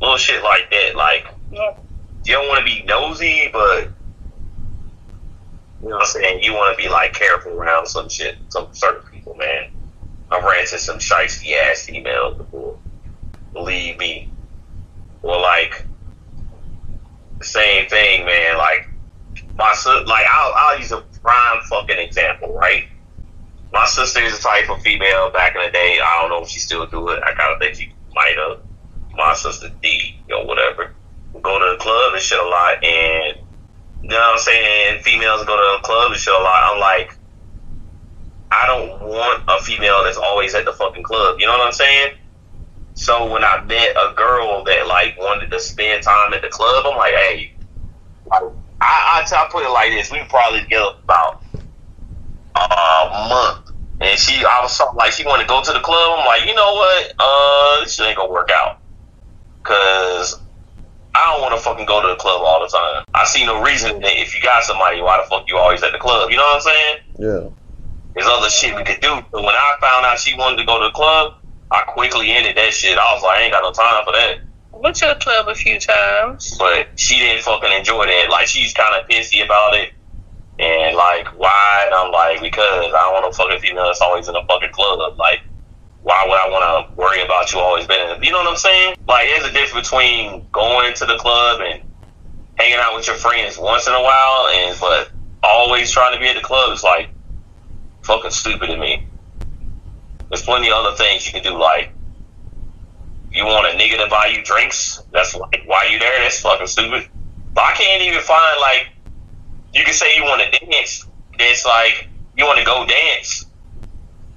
little shit like that. Like, yeah. you don't want to be nosy, but you know what I'm saying. You want to be like careful around some shit, some certain people, man. I've ran into some shiesty ass emails before. Believe me. Well, like same thing, man. Like my sister, like I'll, I'll use a prime fucking example, right? My sister is a type of female back in the day. I don't know if she still do it. I gotta think she might have my sister D or whatever go to the club and shit a lot, and you know what I'm saying. Females go to the club and shit a lot. I'm like, I don't want a female that's always at the fucking club. You know what I'm saying? So when I met a girl that like wanted to spend time at the club, I'm like, hey, I I, I put it like this: we probably together about a month, and she I was like she wanted to go to the club. I'm like, you know what? Uh, this ain't gonna work out. Cause I don't want to fucking go to the club all the time. I see no reason that if you got somebody, why the fuck you always at the club? You know what I'm saying? Yeah. There's other shit we could do. But when I found out she wanted to go to the club, I quickly ended that shit. I was like, I ain't got no time for that. Went to the club a few times. But she didn't fucking enjoy that. Like, she's kind of pissy about it. And, like, why? And I'm like, because I don't want to fuck a fucking female that's always in a fucking club. Like, why would I want to worry about you always being in You know what I'm saying? Like, there's a difference between going to the club and hanging out with your friends once in a while, and but always trying to be at the club is like fucking stupid to me. There's plenty of other things you can do, like you want a nigga to buy you drinks. That's like why you there. That's fucking stupid. But I can't even find like you can say you want to dance. It's like you want to go dance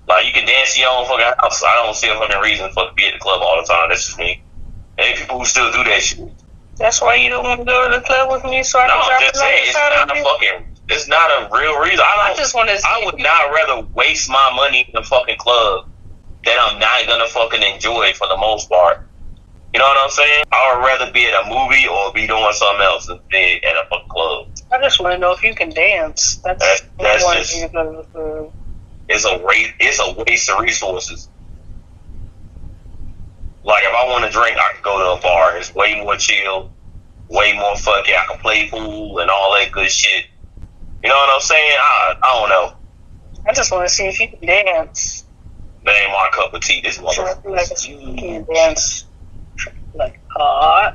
like you can dance in your own fucking house. I don't see a fucking reason for to be at the club all the time. That's just me. And people who still do that shit. That's why you don't want to go to the club with me, so I no, can I'm just saying it's not a fucking. It's not a real reason. I, I just want to. I would not rather waste my money in a fucking club that I'm not gonna fucking enjoy for the most part You know what I'm saying? I would rather be at a movie or be doing something else than be at a fucking club. I just want to know if you can dance. That's, That's- that's one just- thing to go through. It's a waste. It's a waste of resources. Like if I want to drink, I can go to a bar. It's way more chill, way more fucking. I can play pool and all that good shit. You know what I'm saying? I I don't know. I just want to see if you can dance. That ain't my cup of tea. This Sure, like you motherfucker. can dance like hot.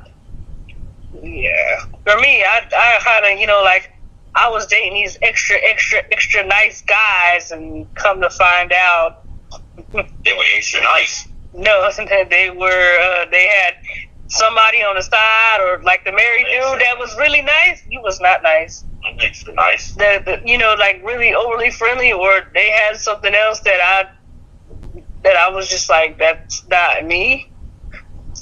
Yeah. For me, I I kind of you know like I was dating these extra extra extra nice guys, and come to find out, They were extra nice. (laughs) no, (laughs) they were uh, they had somebody on the side or like the married dude that was really nice. He was not nice. Nice. the, the you know like really overly friendly or they had something else that I that I was just like that's not me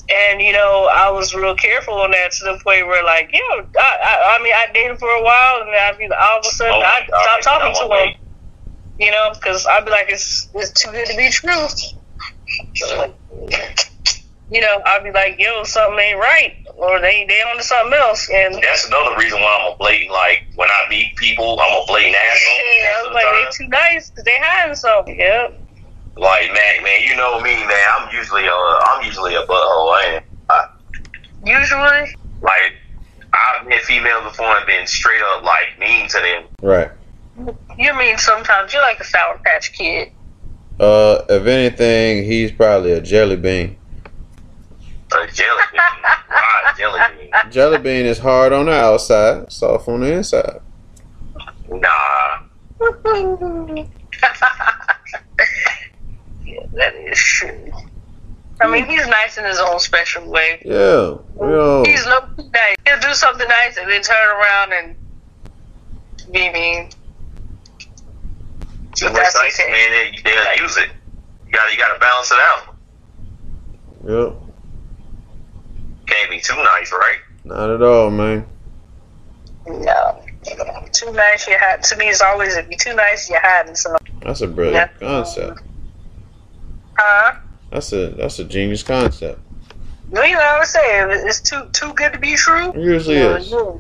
and you know I was real careful on that to the point where like you know I I, I mean I dated for a while and I mean all of a sudden Oh I God, stopped talking to him you know because I'd be like it's it's too good to be true you know I'd be like yo something ain't right or they they on to something else and That's another reason why I'm a blatant. Like when I meet people, I'm a blatant asshole. Yeah, I was like, the they time. too nice because they hiding something. Yep. Like Mac, man, you know me, man. I'm usually a, I'm usually a butthole. I ain't. Usually, like I've met females before and been straight up like mean to them. Right. you mean sometimes you're like a Sour Patch Kid. Uh, if anything, he's probably a jelly bean. A jelly bean, Why jelly bean? Jelly bean is hard on the outside, soft on the inside. Nah, yeah, (laughs) that is true. I mean, he's nice in his own special way. Yeah. Yo. He's low key nice. He'll do something nice and then turn around and be mean. too much That's nice, okay. man. They, they'll use it. You got, to you got to balance it out. Yep. Can't be too nice, right? Not at all, man. No. Too nice, you're hiding. To me, it's always if you're too nice, you're hiding something. That's a brilliant Yeah. concept. Huh? That's a that's a genius concept. Well, you know what I'm saying? It's too too good to be true. It usually Yeah, is. yeah.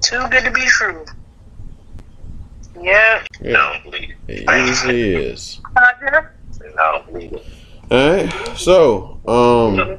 Too good to be true. Yeah. No, Yeah. I don't believe it. It usually is. Roger. I don't believe it. All right. So, um,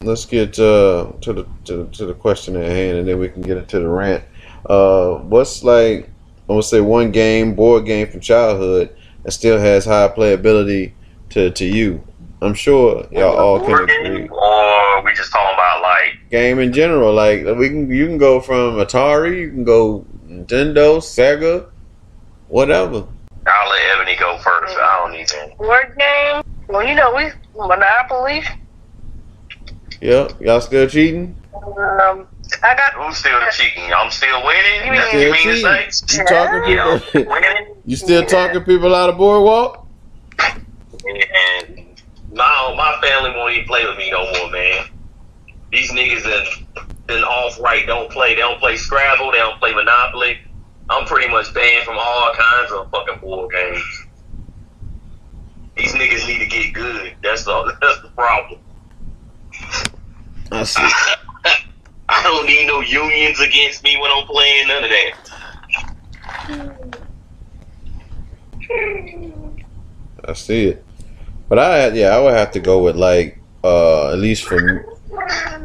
let's get uh, to the to, the- to the question at hand, and then we can get into the rant. Uh, what's like? I would say one game, board game from childhood that still has high playability to to you. I'm sure y'all all can agree. game, Or we just talking about like Game in general, like we can, you can go from Atari, you can go Nintendo, Sega, whatever. I'll let Ebony go first. I don't need to. Board game. Well, you know we Monopoly. Yep, y'all still cheating? Um, I got. Who's still cheating? I'm still winning. You That's Still what you mean to cheating? say? You talking Yeah, people? I'm. (laughs) You still Yeah. talking people out of boardwalk? And my my family won't even play with me no more, man. These niggas that been off right don't play. They don't play Scrabble. They don't play Monopoly. I'm pretty much banned from all kinds of fucking board games. These niggas need to get good. That's the that's the problem. I see. (laughs) I don't need no unions against me when I'm playing none of that. I see it. But I yeah, I would have to go with like uh at least for me,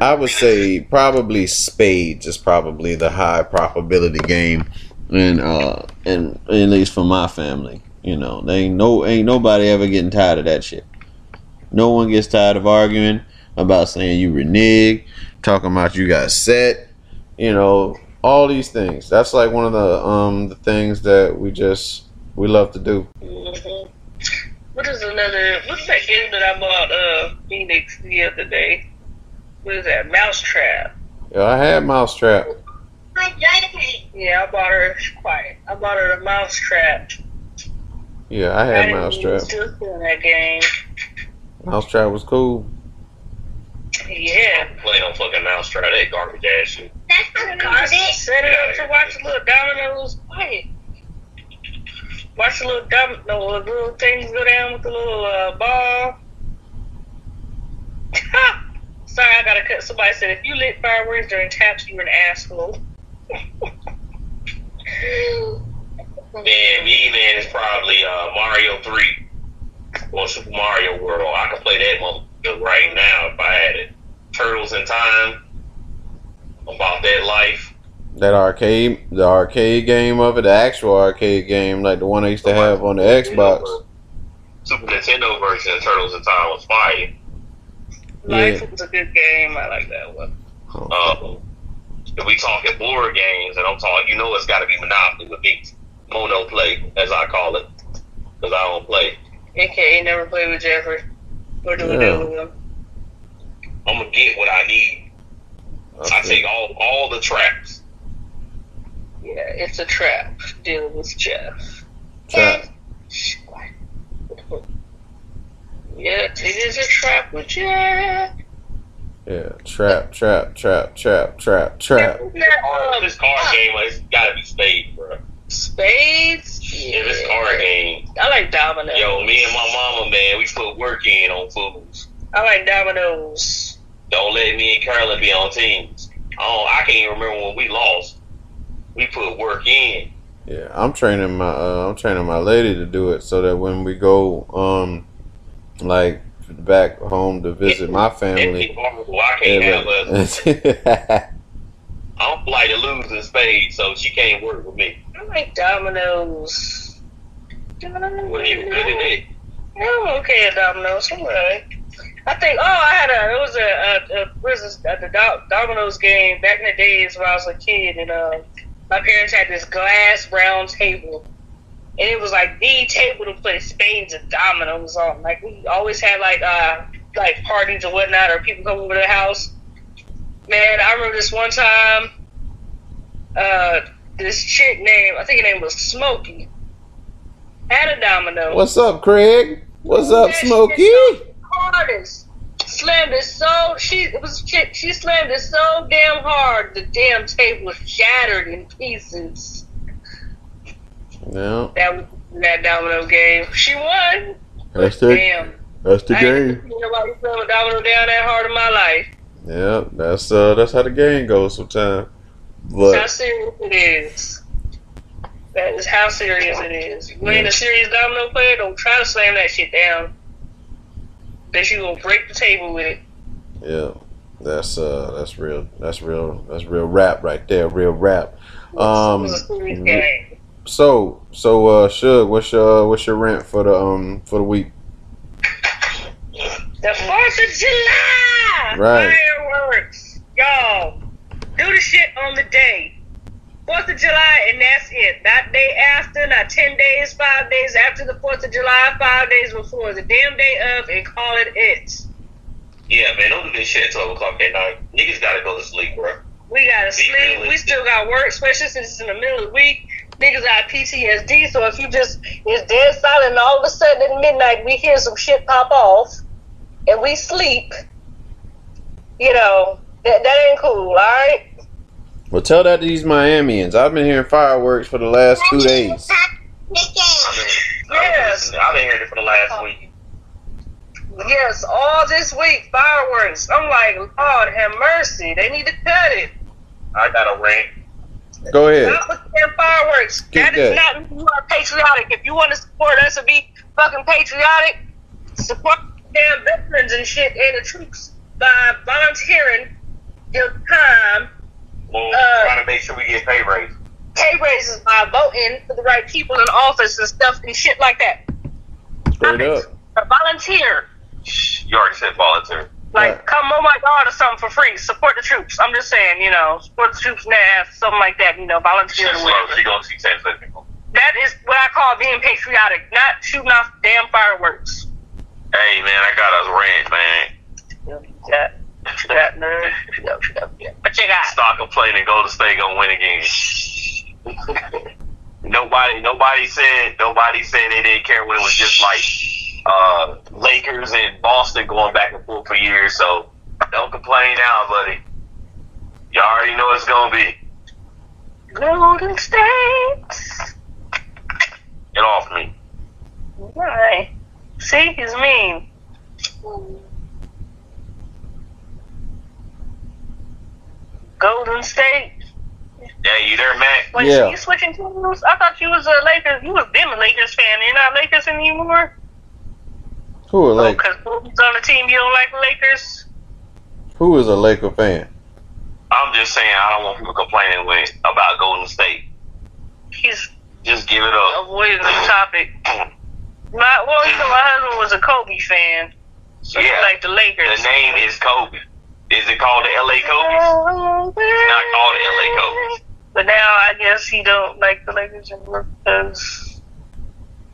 I would say probably spades is probably the high probability game and uh and at least for my family. You know, they ain't no ain't nobody ever getting tired of that shit. No one gets tired of arguing about saying you renege, talking about you got set, you know, all these things. That's like one of the um the things that we just we love to do. Mhm. What is another? What's that game that I bought? Uh, Phoenix the other day. What is that? Mousetrap. Yeah, I had Mousetrap. Yeah, I bought her. Quiet. I bought her a Mousetrap. Yeah, I I had didn't Mousetrap. Still that game. Mousetrap was cool. Yeah. Play on fucking Mouse Mousetrap. That garbage ass shit. I set it up to watch the little dominoes. Quiet. Watch the little dom- no, the little things go down with the little uh, ball. Sorry, I gotta cut. Somebody said if you lit fireworks during taps, you're an asshole. Man, me man is probably uh, Mario Three or Super Mario World. I can play that one right now if I had it. Turtles in Time. About that life. That arcade, the arcade game of it, the actual arcade game, like the one I used to have on the Xbox. Super Nintendo version of Turtles in Time was fire. Life Yeah. was a good game. I like that one. Um, if we talking board games, and I'm talking, you know, it's got to be Monopoly with me. Mono play, as I call it, because I don't play. AKA never played with Jeffrey. Or do Yeah. deal? I'm gonna get what I need. I take all all the traps. Yeah, it's a trap. Deal with Jeff. Trap. Yeah, it is a trap with Jeff. Yeah, trap, trap, trap, trap, trap, trap. Card- This card game has got to be spade, bro. Spades. Yeah, this card game. I like dominoes. Yo, me and my mama, man, we put work in on fools. I like dominoes. Don't let me and Carolyn be on teams. Oh, I can't even remember when we lost. We put work in. Yeah, I'm training my uh, I'm training my lady to do it so that when we go um like back home to visit my family. horrible. I can't have us. (laughs) yeah, I don't like in spades, so she can't work with me. I like dominoes. What are you good at it? I'm okay at dominoes. I'm alright. I think. Oh, I had a. It was a. a, a what is this? A, the Do- dominoes game back in the days when I was a kid, and uh, my parents had this glass round table, and it was like the table to play spades and dominoes on. Like we always had like uh like parties or whatnot, or people come over to the house. Man, I remember this one time. Uh, this chick name I think her name was Smokey had a domino. What's up, Craig? What's up, Smokey? hardest. Slammed it so she it was she, she slammed it so damn hard the damn table was shattered in pieces. Yeah, That was that domino game. She won. that's the Damn. that's the I game. nobody slam a domino down that hard in my life. Yeah, that's uh that's how the game goes sometimes. That's how But serious it is. That is how serious it is. You ain't a serious domino player, don't try to slam that shit down. Bet you gonna break the table with it. yeah, that's uh that's real that's real that's real rap right there, real rap. Um, it was a serious game. so so uh, Shug, what's your what's your rant for the um for the week? The Fourth of July Right. fireworks, y'all. Do the shit on the day. Fourth of July, and that's it. Not day after, not ten days, five days after the Fourth of July, five days before the damn day of, and call it it. Yeah, man, don't do this shit at 12 o'clock at night. Niggas gotta go to sleep, bro. We gotta Be sleep. realistic. We still got work, especially since it's in the middle of the week. Niggas got PTSD, so if you just it's dead silent, and all of a sudden at midnight we hear some shit pop off, and we sleep. You know that that ain't cool. All right. Well, tell that to these Miamians. I've been hearing fireworks for the last two days. I've Yes. I've been hearing it for the last week. Yes, all this week fireworks. I'm like, Lord have mercy. They need to cut it. I got a rant. Go ahead. Not with damn fireworks. Keep that is that. not you are patriotic. If you want to support us and be fucking patriotic, support damn veterans and shit and the troops by volunteering your time, Well, Uh, trying to make sure we get pay raise. pay raises by voting for the right people in office and stuff and shit like that. Straight up. Or volunteer. You already said volunteer. Like, Right. come on my God or something for free. Support the troops. I'm just saying, you know, support the troops now, something like that, you know, volunteer She's whatever. she gonna see Francisco. That is what I call being patriotic, not shooting off damn fireworks. Hey, man, I got a rant, man. That, that nerd. No, no, yeah. What you got? Stop complaining. Golden State gonna win again. (laughs) nobody, nobody said, nobody said they didn't care when it was just like uh, Lakers and Boston going back and forth for years. So don't complain now, buddy. You already know it's gonna be. Golden State. Get off me. Right. See, he's mean. Golden State. Hey, you there, Mac? Wait, Yeah. so you switching teams? I thought you was a Lakers. You was been a Lakers fan. You're not Lakers anymore. Who are Oh, like because who's on the team? You don't like Lakers? who is a Laker fan? I'm just saying I don't want people complaining with about Golden State. He's Just give it up. avoiding the topic. (clears throat) My well, you know, my husband was a Kobe fan, so he liked the Lakers. The name is Kobe. Is it called the LA Kobe? It's not called the LA Kobe. But now I guess he don't like the Lakers anymore because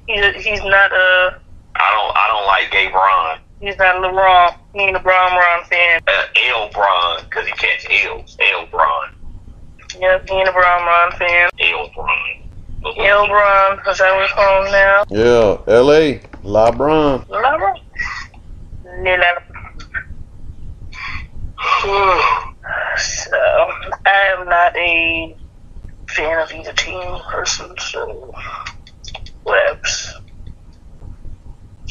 he's he's not a I don't. I don't like Gay Bron. he's not a LeBron. He ain't a Bron Bron fan. Uh, L Bron, because he catch L's. L Bron. Yep, he ain't a Bron Bron fan. L Bron. L Bron, because I was home now. Yeah, L.A. LeBron. LeBron. LeBron. So I am not a fan of either team person. So whatevs.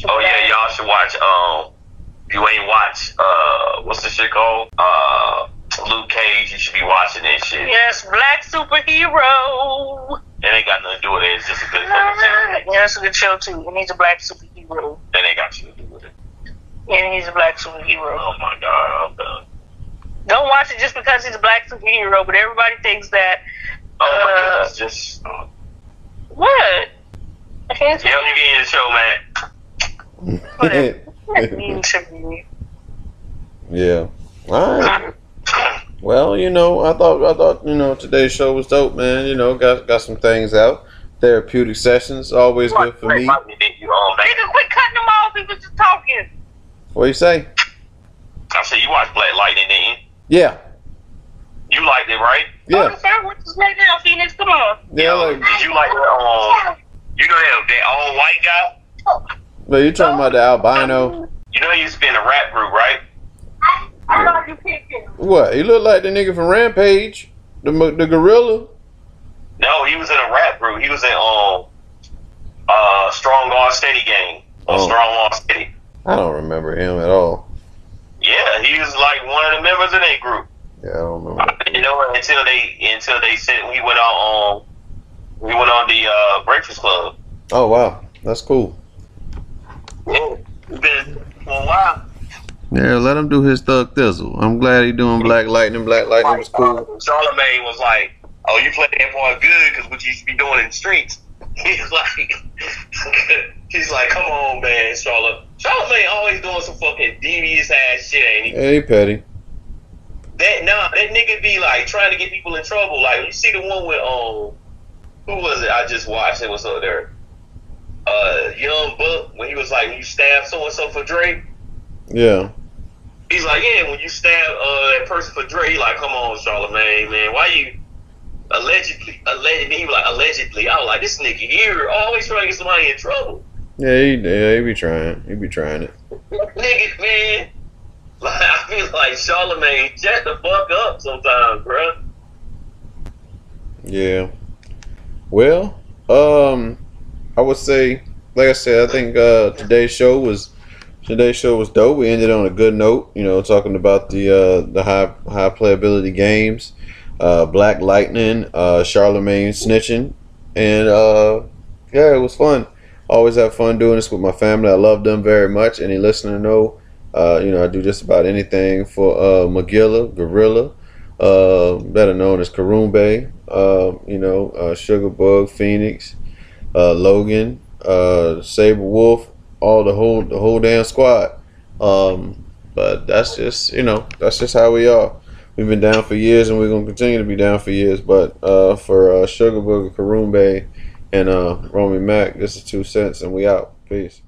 Oh yeah, y'all should watch. Um, if you ain't watch, uh, what's the shit called? Uh, Luke Cage. You should be watching this shit. Yes, black superhero. It ain't got nothing to do with it. It's just a good fucking show. Yeah, it's a good show too. And he's a black superhero. That ain't got shit to do with it. And he's a black superhero. Oh my god, I'm done. Don't watch it just because he's a black superhero, but everybody thinks that. Oh my Uh, goodness, just uh, What? I can't yeah, you get in the show, man. Whatever. (laughs) mean to me. yeah. All right. Well, you know, I thought I thought you know today's show was dope, man. You know, got got some things out. Therapeutic sessions always good for me. You, Nigga, quit cutting them off. He was just talking. What you say? I said you watched Black Lightning, didn't Yeah, you? You liked it, right? Oh, yeah, the fireworks is right now, Phoenix. Come on. yeah. Yo, Like, did you like that? Um, you know that that all white guy? But you're talking about the albino? You know he used to be in a rap group, right? I thought you picked him. What? He looked like the nigga from Rampage, the the gorilla. No, he was in a rap group. He was in um uh Strong Arm Steady Gang. Oh. Strong Arm Steady. I don't remember him at all. Yeah, he was like one of the members of that group. Yeah, I don't remember. You know, until they until they said we went on um we went on the uh Breakfast Club. Oh wow, that's cool. Yeah, it's been for a while. Yeah, let him do his thug thizzle. I'm glad he doing Black Lightning. Black Lightning was cool. Charlemagne was like, "Oh, you play that part good because what you used to be doing in the streets." (laughs) He's like, (laughs) he's like, "Come on, man, Charlotte." Charlemagne always doing some fucking devious ass shit, ain't he? Hey, Petty. That nah, that nigga be like trying to get people in trouble. Like you see the one with um, who was it? I just watched. It was up there. Uh, Young Buck when he was like, "When you stab so and so for Drake." Yeah. He's like, yeah, when you stab uh, that person for Drake, he like, come on, Charlemagne, man, why you allegedly, allegedly, he was like, allegedly. I was like, this nigga here always trying to get somebody in trouble. Yeah, he, yeah, he be trying. He be trying it. nigga, man. (laughs) Like, I feel like Charlemagne, shut the fuck up sometimes, bro. Yeah. Well, um, I would say, like I said, I think uh, today's show was today's show was dope. We ended on a good note. You know, talking about the uh, the high high playability games, uh, Black Lightning, uh, Charlemagne snitching, and uh, yeah, it was fun. Always have fun doing this with my family. I love them very much. Any listener know, uh, you know, I do just about anything for uh, Magilla, Gorilla, uh, better known as Karumbe, uh, you know, uh, Sugarbug, Phoenix, uh, Logan, uh, Saber Wolf, all the whole the whole damn squad. Um, but that's just you know that's just how we are. We've been down for years and we're gonna continue to be down for years. But uh, for uh, Sugarbug, Karumbe, and uh, Romy Mac, this is 2 Sense and we out. Peace.